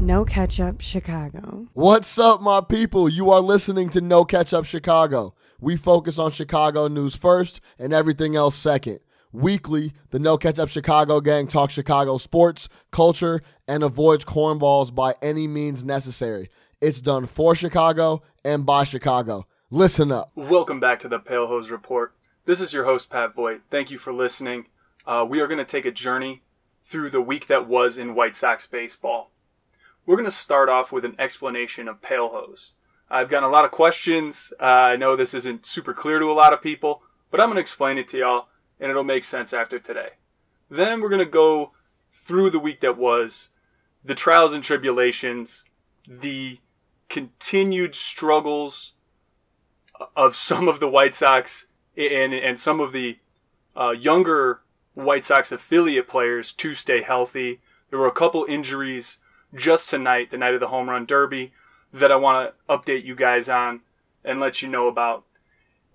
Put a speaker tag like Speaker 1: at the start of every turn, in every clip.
Speaker 1: No Ketchup Chicago.
Speaker 2: What's up, my people? You are listening to No Ketchup Chicago. We focus on Chicago news first and everything else second. Weekly, the No Ketchup Chicago gang talks Chicago sports, culture, and avoids cornballs by any means necessary. It's done for Chicago and by Chicago. Listen up.
Speaker 3: Welcome back to the Pale Hose Report. This is your host, Pat Voigt. Thank you for listening. Uh, we are going to take a journey through the week that was in White Sox baseball. We're going to start off with an explanation of Pale Hose. I've gotten a lot of questions. Uh, I know this isn't super clear to a lot of people, but I'm going to explain it to y'all, and it'll make sense after today. Then we're going to go through the week that was, the trials and tribulations, the continued struggles of some of the White Sox and and some of the uh, younger White Sox affiliate players to stay healthy. There were a couple injuries just tonight, the night of the home run derby, that I want to update you guys on and let you know about,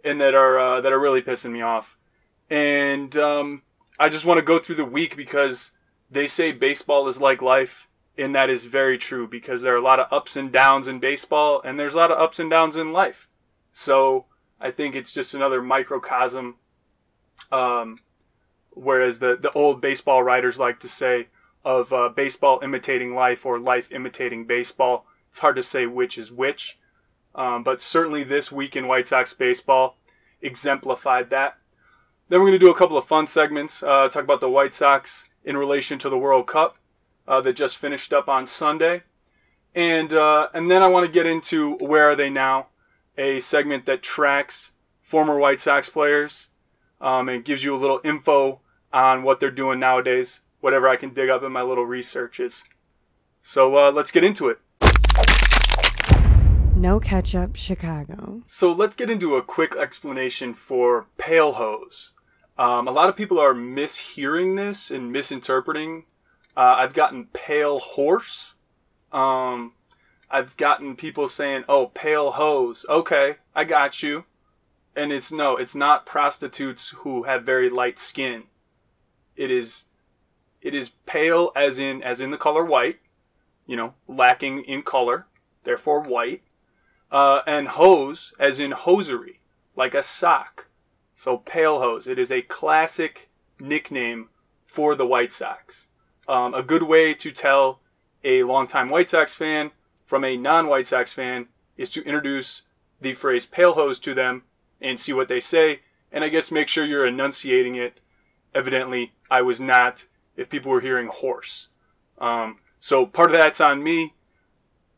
Speaker 3: and that are uh, that are really pissing me off. And um, I just want to go through the week because they say baseball is like life, and that is very true because there are a lot of ups and downs in baseball, and there's a lot of ups and downs in life. So I think it's just another microcosm. Um, whereas the, the old baseball writers like to say of uh, baseball imitating life or life imitating baseball. It's hard to say which is which. Um, but certainly this week in White Sox baseball exemplified that. Then we're going to do a couple of fun segments, uh, talk about the White Sox in relation to the World Cup uh, that just finished up on Sunday. And, uh, and then I want to get into Where Are They Now? A segment that tracks former White Sox players um, and gives you a little info on what they're doing nowadays, whatever I can dig up in my little researches. So uh, let's get into it.
Speaker 1: No Ketchup Chicago.
Speaker 3: So let's get into a quick explanation for pale hose. Um, a lot of people are mishearing this and misinterpreting. Uh, I've gotten pale horse. Um, I've gotten people saying, "Oh, pale hose." Okay, I got you. And it's no, it's not prostitutes who have very light skin. It is, it is pale as in as in the color white. You know, lacking in color, therefore white. Uh, and hose as in hosiery, like a sock. So pale hose. It is a classic nickname for the White Sox. Um, a good way to tell a longtime White Sox fan from a non-White Sox fan is to introduce the phrase pale hose to them and see what they say. And I guess make sure you're enunciating it. Evidently, I was not if people were hearing horse. Um, so part of that's on me.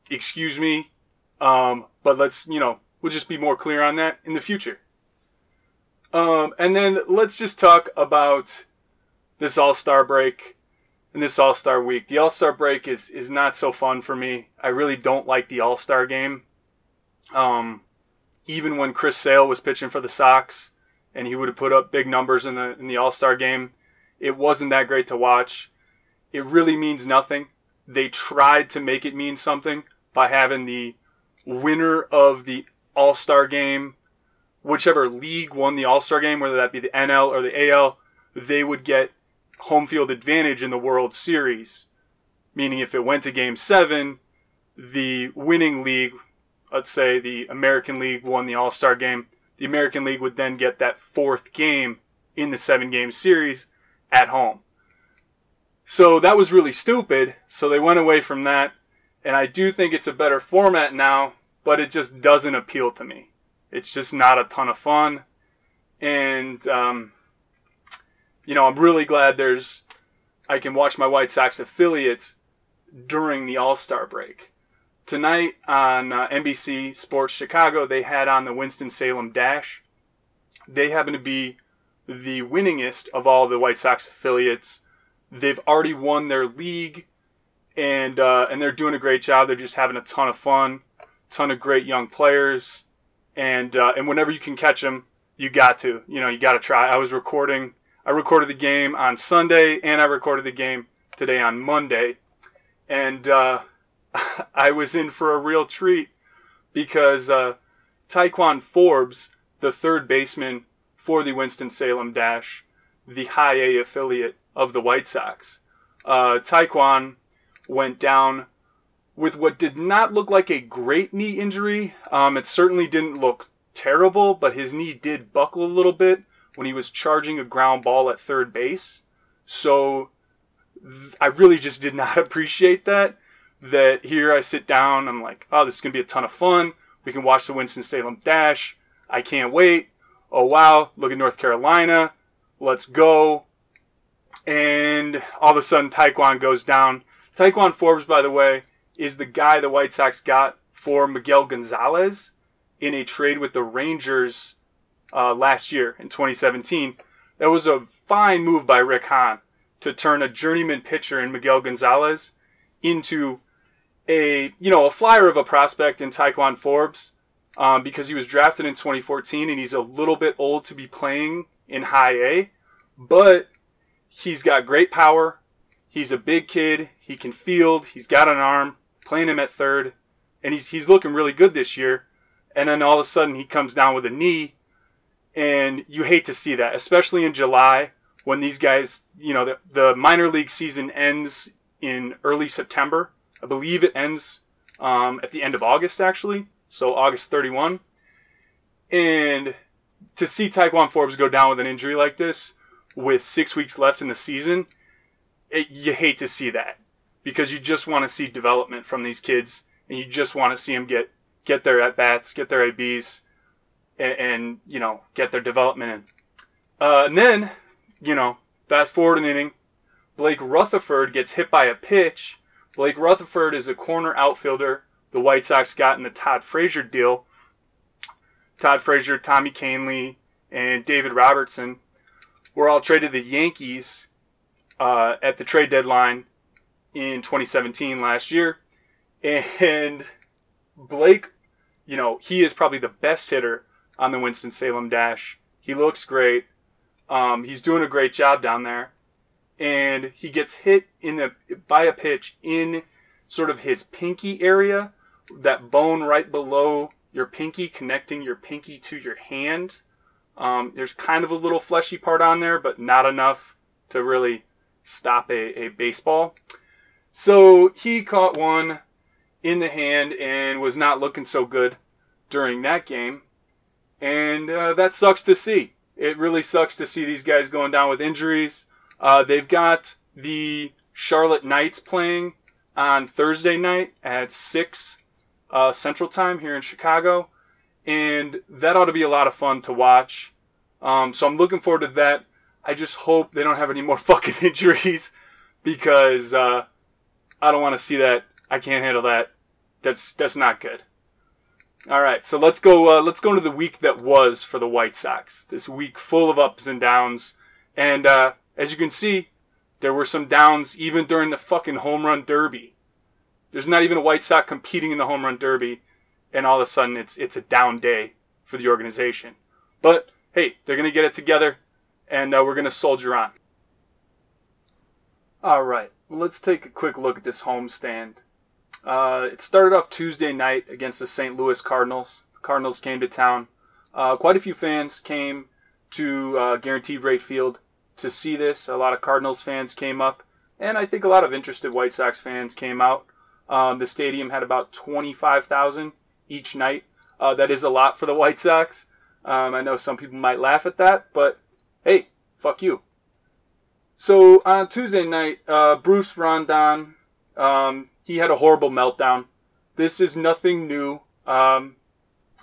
Speaker 3: Excuse me. Um, but let's, you know, we'll just be more clear on that in the future. Um, and then let's just talk about this All Star break and this All Star week. The All Star break is is not so fun for me. I really don't like the All Star game. Um, even when Chris Sale was pitching for the Sox and he would have put up big numbers in the in the All Star game, it wasn't that great to watch. It really means nothing. They tried to make it mean something by having the winner of the All Star game, whichever league won the All Star game, whether that be the NL or the AL, they would get home field advantage in the World Series. Meaning, if it went to game seven, the winning league, let's say the American League won the All Star game, the American League would then get that fourth game in the seven game series at home. So that was really stupid. So they went away from that. And I do think it's a better format now, but it just doesn't appeal to me. It's just not a ton of fun. And, um, you know, I'm really glad there's, I can watch my White Sox affiliates during the All Star break. Tonight on uh, NBC Sports Chicago, they had on the Winston-Salem Dash. They happen to be the winningest of all the White Sox affiliates. They've already won their league, and uh, and they're doing a great job. They're just having a ton of fun, ton of great young players, and uh, and whenever you can catch them, you got to, you know, you got to try. I was recording, I recorded the game on Sunday, and I recorded the game today on Monday, and uh, I was in for a real treat because uh, Ti'Quan Forbes, the third baseman for the Winston-Salem Dash, the high A affiliate of the White Sox. Uh, Ti'Quan went down with what did not look like a great knee injury. Um, it certainly didn't look terrible, but his knee did buckle a little bit when he was charging a ground ball at third base. So th- I really just did not appreciate that. That here I sit down, I'm like, oh, this is going to be a ton of fun. We can watch the Winston-Salem Dash. I can't wait. Oh, wow. Look at North Carolina. Let's go. And all of a sudden, Ti'Quan goes down. Ti'Quan Forbes, by the way, is the guy the White Sox got for Miguel Gonzalez in a trade with the Rangers uh, last year in 2017. That was a fine move by Rick Hahn to turn a journeyman pitcher in Miguel Gonzalez into a you know a flyer of a prospect in Ti'Quan Forbes um, because he was drafted in 2014 and he's a little bit old to be playing in high A, but he's got great power. He's a big kid. He can field. He's got an arm playing him at third, and he's he's looking really good this year. And then all of a sudden he comes down with a knee, and you hate to see that, especially in July when these guys, you know, the, the minor league season ends in early September. I believe it ends um, at the end of August, actually, so August 31. And to see Ti'Quan Forbes go down with an injury like this with six weeks left in the season, it, you hate to see that because you just want to see development from these kids and you just want to see them get get their at bats, get their ABs, and, and, you know get their development in. Uh, and then, you know, fast forward an inning, Blake Rutherford gets hit by a pitch. Blake Rutherford is a corner outfielder the White Sox got in the Todd Frazier deal. Todd Frazier, Tommy Kahnle, and David Robertson were all traded to the Yankees uh, at the trade deadline in 2017 last year. And Blake, you know, he is probably the best hitter on the Winston-Salem Dash. He looks great. Um, he's doing a great job down there. And he gets hit in the by a pitch in sort of his pinky area, that bone right below your pinky, connecting your pinky to your hand. Um, there's kind of a little fleshy part on there, but not enough to really stop a, a baseball. So he caught one in the hand and was not looking so good during that game. And uh, that sucks to see. It really sucks to see these guys going down with injuries. Uh, they've got the Charlotte Knights playing on Thursday night at 6 uh, Central Time here in Chicago. And that ought to be a lot of fun to watch. Um, so I'm looking forward to that. I just hope they don't have any more fucking injuries because uh, I don't want to see that. I can't handle that. That's that's not good. All right, so let's go. Uh, let's go into the week that was for the White Sox. This week full of ups and downs, and uh, as you can see, there were some downs even during the fucking home run derby. There's not even a White Sox competing in the home run derby, and all of a sudden it's it's a down day for the organization. But hey, they're gonna get it together, and uh, we're gonna soldier on. All right, let's take a quick look at this homestand. Uh, it started off Tuesday night against the St. Louis Cardinals. The Cardinals came to town. Uh, quite a few fans came to uh, Guaranteed Rate Field to see this. A lot of Cardinals fans came up, and I think a lot of interested White Sox fans came out. Um, the stadium had about 25,000 each night. Uh, that is a lot for the White Sox. Um, I know some people might laugh at that, but hey, fuck you. So on Tuesday night, uh, Bruce Rondon, um, he had a horrible meltdown. This is nothing new. Um,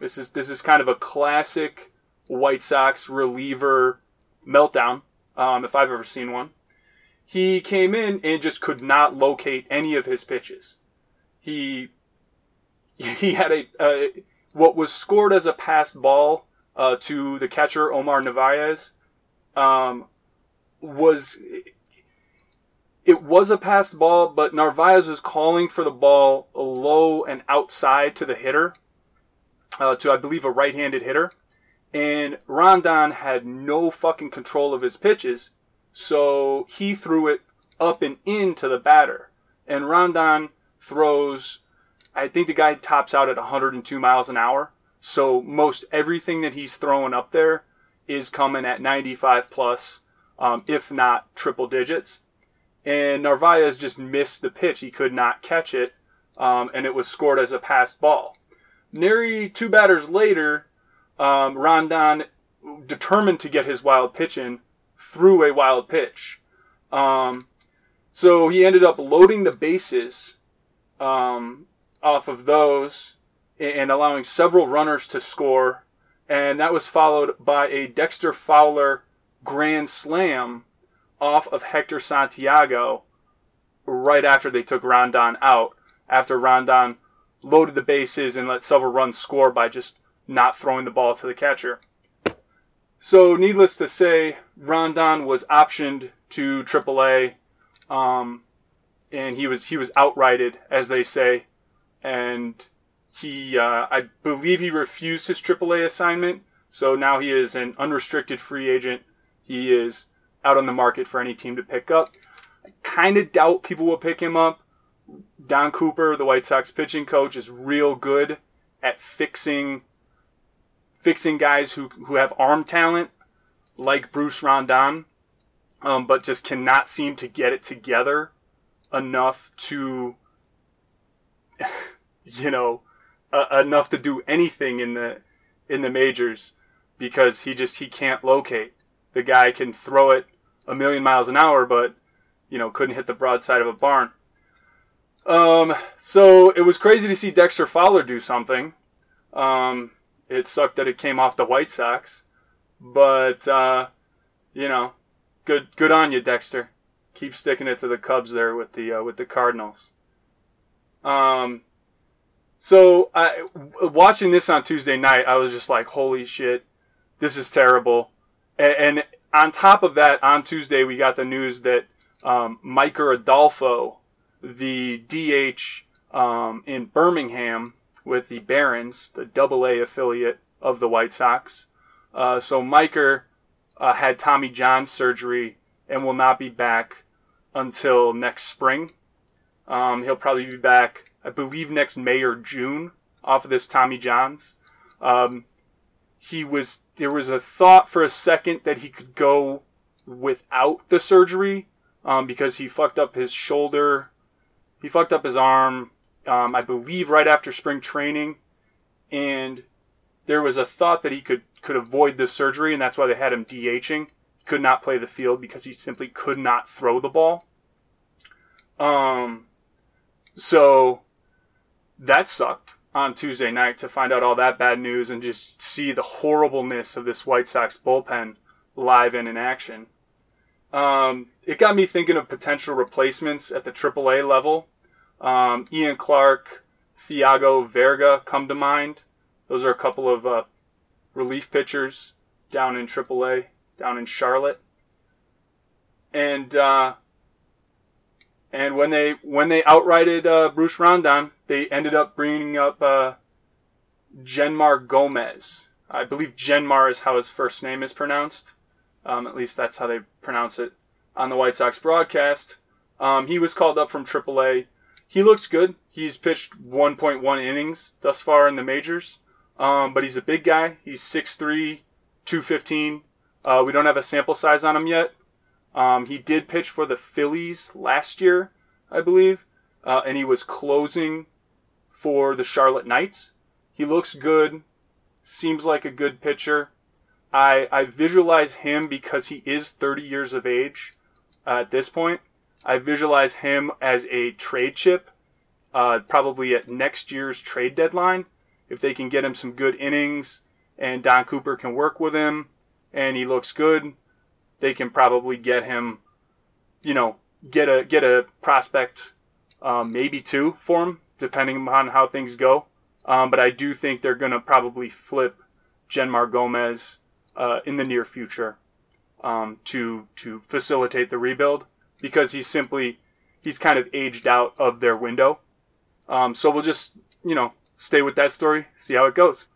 Speaker 3: this is this is kind of a classic White Sox reliever meltdown, um, if I've ever seen one. He came in and just could not locate any of his pitches. He he had a uh, what was scored as a passed ball uh, to the catcher Omar Narvaez um, was it was a passed ball, but Narvaez was calling for the ball low and outside to the hitter, uh, to I believe a right-handed hitter, and Rondon had no fucking control of his pitches, so he threw it up and into the batter, and Rondon throws. I think the guy tops out at 102 miles an hour. So most everything that he's throwing up there is coming at 95 plus, um, if not triple digits. And Narvaez just missed the pitch. He could not catch it. um, and it was scored as a passed ball. Nary two batters later, um, Rondon, determined to get his wild pitch in, threw a wild pitch. Um, so he ended up loading the bases um, off of those and allowing several runners to score. And that was followed by a Dexter Fowler grand slam off of Hector Santiago right after they took Rondon out. After Rondon loaded the bases and let several runs score by just not throwing the ball to the catcher. So, needless to say, Rondon was optioned to AAA, um, and he was he was outrighted, as they say, and he uh, I believe he refused his AAA assignment. So now he is an unrestricted free agent. He is out on the market for any team to pick up. I kind of doubt people will pick him up. Don Cooper, the White Sox pitching coach, is real good at fixing fixing guys who who have arm talent, like Bruce Rondon, um, but just cannot seem to get it together enough to, you know, uh, enough to do anything in the in the majors because he just he can't locate. The guy can throw it a million miles an hour, but you know couldn't hit the broadside of a barn. Um, so it was crazy to see Dexter Fowler do something. Um, it sucked that it came off the White Sox, but uh, you know, good good on you, Dexter. Keep sticking it to the Cubs there with the uh, with the Cardinals. Um, so I, watching this on Tuesday night, I was just like, "Holy shit, this is terrible!" And, and on top of that, on Tuesday we got the news that um, Micker Adolfo the DH um, in Birmingham with the Barons, the Double A affiliate of the White Sox. Uh, so Micker uh, had Tommy John surgery and will not be back until next spring. Um, he'll probably be back, I believe, next May or June off of this Tommy John's. Um, he was there was a thought for a second that he could go without the surgery um, because he fucked up his shoulder he fucked up his arm, um, I believe, right after spring training, and there was a thought that he could could avoid the surgery, and that's why they had him DHing. Could not play the field because he simply could not throw the ball. Um, so that sucked on Tuesday night to find out all that bad news and just see the horribleness of this White Sox bullpen live and in action. Um, it got me thinking of potential replacements at the AAA level. Um, Ian Clark, Thyago Vieira come to mind. Those are a couple of uh, relief pitchers down in AAA, down in Charlotte. And uh, and when they when they outrighted uh, Bruce Rondon, they ended up bringing up uh, Jeanmar Gomez. I believe Jeanmar is how his first name is pronounced. Um, at least that's how they pronounce it on the White Sox broadcast. Um, he was called up from AAA he looks good. He's pitched 1.1 innings thus far in the majors. Um, but he's a big guy. He's 6'3", 215. Uh, we don't have a sample size on him yet. Um, he did pitch for the Phillies last year, I believe, uh, and he was closing for the Charlotte Knights. He looks good. Seems like a good pitcher. I, I visualize him because he is 30 years of age uh, at this point. I visualize him as a trade chip, uh, probably at next year's trade deadline. If they can get him some good innings and Don Cooper can work with him and he looks good, they can probably get him, you know, get a get a prospect, um, maybe two for him, depending on how things go. Um, but I do think they're going to probably flip Jeanmar Gomez uh, in the near future um, to to facilitate the rebuild because he's simply he's kind of aged out of their window. Um, so we'll just you know stay with that story, see how it goes.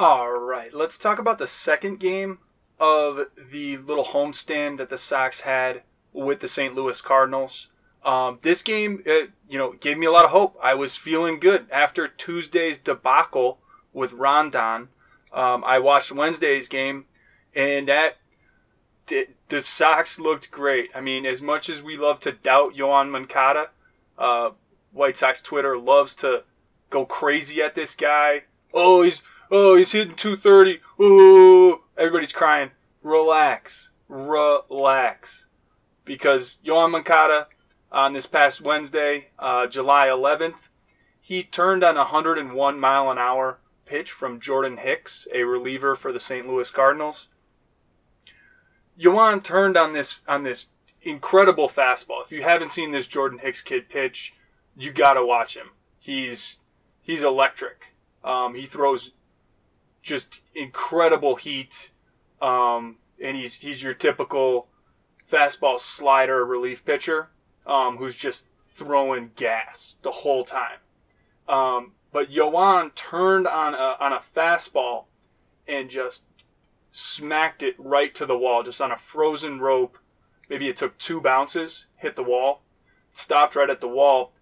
Speaker 3: All right, let's talk about the second game of the little homestand that the Sox had with the St. Louis Cardinals. Um, this game, uh, you know, gave me a lot of hope. I was feeling good after Tuesday's debacle with Rondon. Um, I watched Wednesday's game, and that the Sox looked great. I mean, as much as we love to doubt Yoan Moncada, uh, White Sox Twitter loves to go crazy at this guy. Oh, he's oh he's hitting 230. Oh, everybody's crying. Relax, relax, because Yoan Moncada on this past Wednesday, uh, July 11th, he turned on a 101 mile an hour pitch from Jordan Hicks, a reliever for the St. Louis Cardinals. Yoan turned on this on this incredible fastball. If you haven't seen this Jordan Hicks kid pitch, you gotta watch him. He's he's electric. Um, he throws just incredible heat, um, and he's he's your typical fastball slider relief pitcher um, who's just throwing gas the whole time. Um, but Yoan turned on a on a fastball and just smacked it right to the wall, just on a frozen rope. Maybe it took two bounces, hit the wall, stopped right at the wall.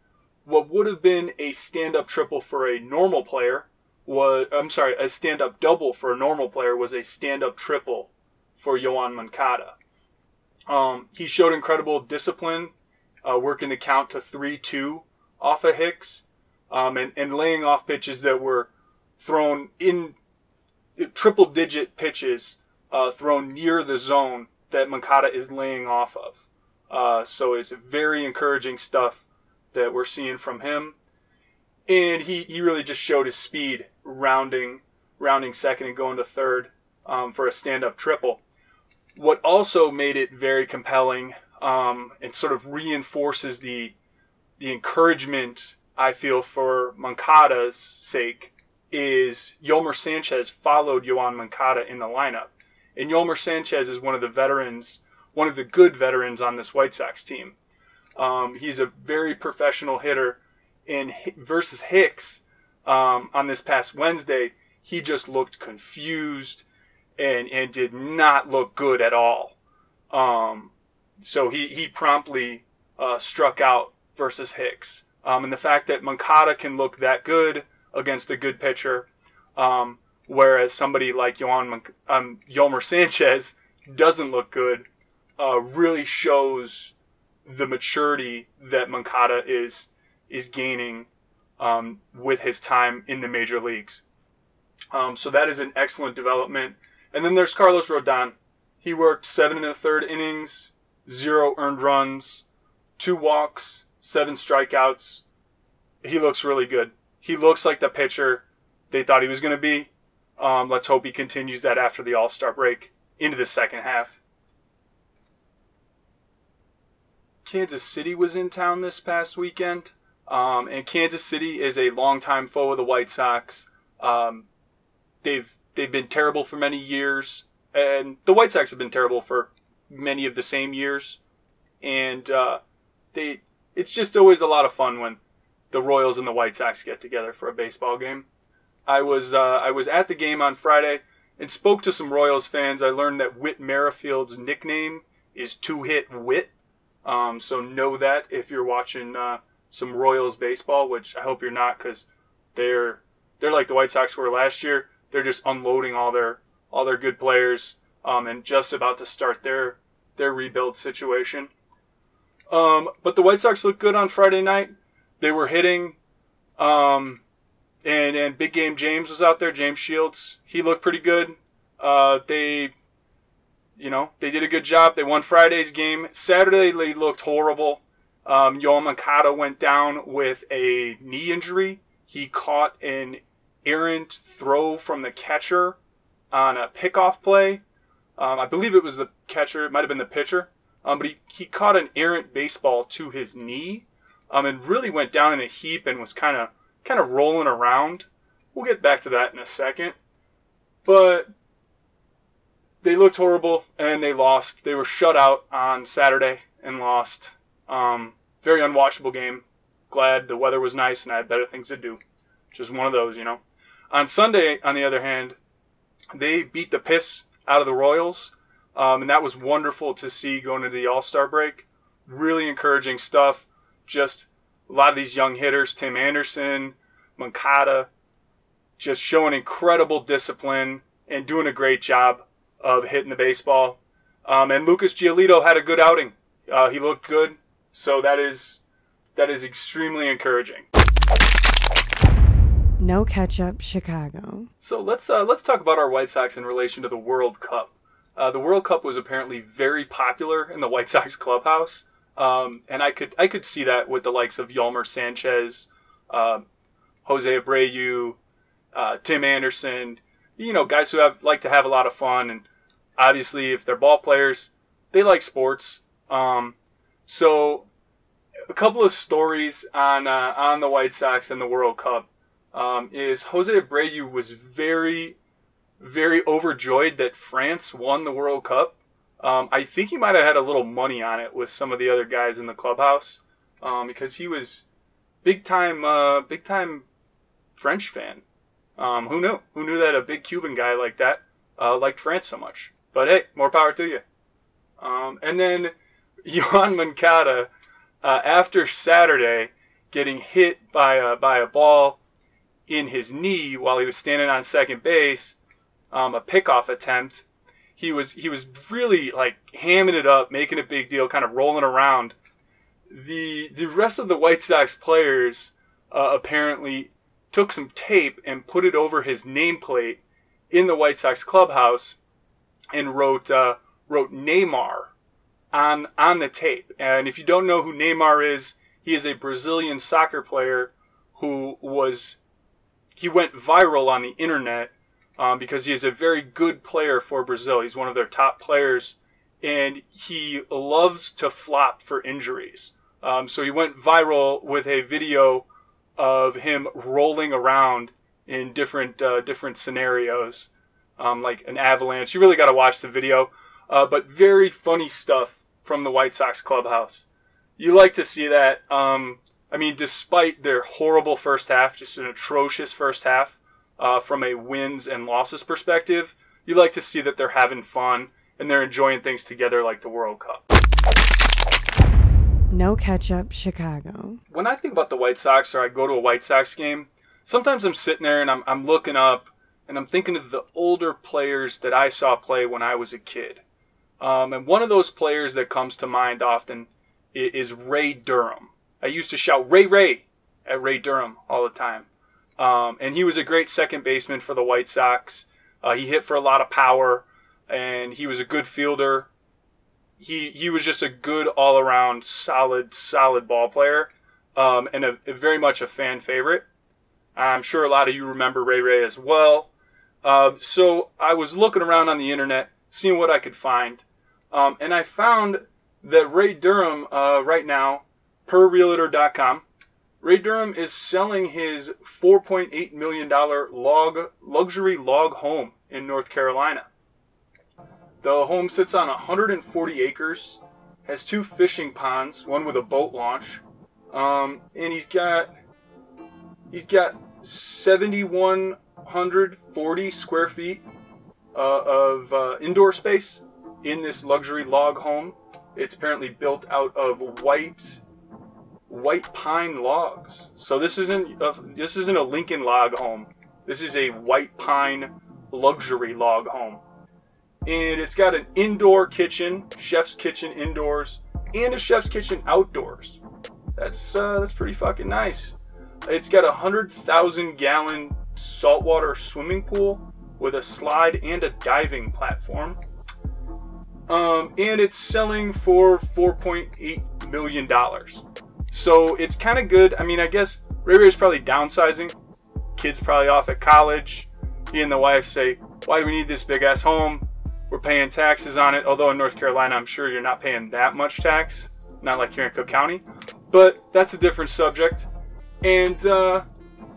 Speaker 3: What would have been a stand up triple for a normal player was, I'm sorry, a stand up double for a normal player was a stand up triple for Yoan Moncada. Um, he showed incredible discipline, uh, working the count to 3 2 off of Hicks, um, and, and laying off pitches that were thrown in triple digit pitches uh, thrown near the zone that Moncada is laying off of. Uh, so it's very encouraging stuff that we're seeing from him. And he, he really just showed his speed rounding rounding second and going to third um, for a stand up triple. What also made it very compelling um, and sort of reinforces the the encouragement I feel for Moncada's sake is Yolmer Sanchez followed Yoan Moncada in the lineup. And Yolmer Sanchez is one of the veterans, one of the good veterans on this White Sox team. Um, he's a very professional hitter. And versus Hicks um, on this past Wednesday, he just looked confused and, and did not look good at all. Um, so he, he promptly uh, struck out versus Hicks. Um, and the fact that Moncada can look that good against a good pitcher, um, whereas somebody like Yoan, um, Yolmer Sanchez doesn't look good, uh, really shows the maturity that Moncada is is gaining um, with his time in the major leagues. Um, so that is an excellent development. And then there's Carlos Rodon. He worked seven and a third innings, zero earned runs, two walks, seven strikeouts. He looks really good. He looks like the pitcher they thought he was going to be. Um, let's hope he continues that after the All Star break into the second half. Kansas City was in town this past weekend, um, and Kansas City is a longtime foe of the White Sox. Um, they've they've been terrible for many years, and the White Sox have been terrible for many of the same years, and uh, they it's just always a lot of fun when the Royals and the White Sox get together for a baseball game. I was uh, I was at the game on Friday and spoke to some Royals fans. I learned that Whit Merrifield's nickname is Two Hit Whit. Um, so know that if you're watching uh, some Royals baseball, which I hope you're not, because they're they're like the White Sox were last year. They're just unloading all their all their good players um, and just about to start their their rebuild situation. Um, but the White Sox looked good on Friday night. They were hitting, um, and and big game James was out there. James Shields, he looked pretty good. Uh, they, you know, they did a good job. They won Friday's game. Saturday they looked horrible. Um, Moncada went down with a knee injury. He caught an errant throw from the catcher on a pickoff play. Um, I believe it was the catcher. It might have been the pitcher. Um, but he, he caught an errant baseball to his knee, um, and really went down in a heap and was kind of kind of rolling around. We'll get back to that in a second. But they looked horrible and they lost. They were shut out on Saturday and lost. Um, very unwatchable game. Glad the weather was nice and I had better things to do. Just one of those, you know. On Sunday, on the other hand, they beat the piss out of the Royals. Um, and that was wonderful to see going into the All Star break. Really encouraging stuff. Just a lot of these young hitters, Tim Anderson, Moncada, just showing incredible discipline and doing a great job of hitting the baseball. Um, and Lucas Giolito had a good outing. Uh, he looked good, so that is that is extremely encouraging.
Speaker 1: No Ketchup Chicago.
Speaker 3: So let's uh, let's talk about our White Sox in relation to the World Cup. Uh, the World Cup was apparently very popular in the White Sox clubhouse, um, and I could I could see that with the likes of Yolmer Sanchez, uh, Jose Abreu, uh, Tim Anderson, you know, guys who have like to have a lot of fun, and obviously if they're ball players, they like sports. Um, so a couple of stories on uh, on the White Sox and the World Cup um, is Jose Abreu was very, very overjoyed that France won the World Cup. Um, I think he might have had a little money on it with some of the other guys in the clubhouse um, because he was big time, uh, big time French fan. Um, who knew? Who knew that a big Cuban guy like that uh, liked France so much? But hey, more power to you. Um, and then Yoan Moncada, uh, after Saturday, getting hit by a, by a ball in his knee while he was standing on second base, um, a pickoff attempt. He was he was really like hamming it up, making a big deal, kind of rolling around. The the rest of the White Sox players uh, apparently took some tape and put it over his nameplate in the White Sox clubhouse and wrote uh, wrote Neymar on on the tape. And if you don't know who Neymar is, he is a Brazilian soccer player who was he went viral on the internet um, because he is a very good player for Brazil. He's one of their top players, and he loves to flop for injuries. Um, so he went viral with a video of him rolling around in different uh, different scenarios, um, like an avalanche. You really got to watch the video, uh, but very funny stuff from the White Sox clubhouse. You like to see that. Um, I mean, despite their horrible first half, just an atrocious first half, uh, from a wins and losses perspective, you like to see that they're having fun and they're enjoying things together like the World Cup.
Speaker 1: No Ketchup Chicago.
Speaker 3: When I think about the White Sox or I go to a White Sox game, sometimes I'm sitting there and I'm, I'm looking up and I'm thinking of the older players that I saw play when I was a kid. Um, and one of those players that comes to mind often is Ray Durham. I used to shout Ray Ray at Ray Durham all the time. Um, and he was a great second baseman for the White Sox. Uh, he hit for a lot of power, and he was a good fielder. He he was just a good all around solid solid ball player, um, and a, a very much a fan favorite. I'm sure a lot of you remember Ray Ray as well. Uh, so I was looking around on the internet, seeing what I could find, um, and I found that Ray Durham uh, right now per Realtor.com, Ray Durham is selling his $4.8 million log luxury log home in North Carolina. The home sits on 140 acres, has two fishing ponds, one with a boat launch, um, and he's got he's got 7,140 square feet uh, of uh, indoor space in this luxury log home. It's apparently built out of white white pine logs. So this isn't a, this isn't a Lincoln log home. This is a white pine luxury log home. And it's got an indoor kitchen, chef's kitchen indoors, and a chef's kitchen outdoors. That's uh, that's pretty fucking nice. It's got a hundred thousand gallon saltwater swimming pool with a slide and a diving platform. Um, and it's selling for $4.8 million. So it's kind of good. I mean, I guess Ray Ray's probably downsizing. Kid's probably off at college. He and the wife say, Why do we need this big ass home? We're paying taxes on it. Although in North Carolina, I'm sure you're not paying that much tax. Not like here in Cook County. But that's a different subject. And, uh,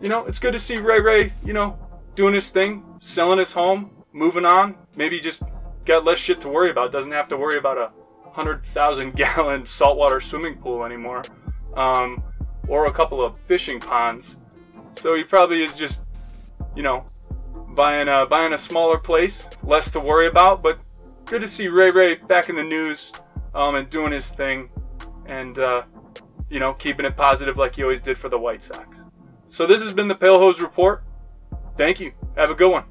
Speaker 3: you know, it's good to see Ray Ray, you know, doing his thing, selling his home, moving on. Maybe just got less shit to worry about. Doesn't have to worry about a 100,000 gallon saltwater swimming pool anymore um, or a couple of fishing ponds. So he probably is just, you know, buying a buying a smaller place, less to worry about. But good to see Ray Ray back in the news um, and doing his thing, and uh, you know, keeping it positive like he always did for the White Sox. So this has been the Pale Hose Report. Thank you. Have a good one.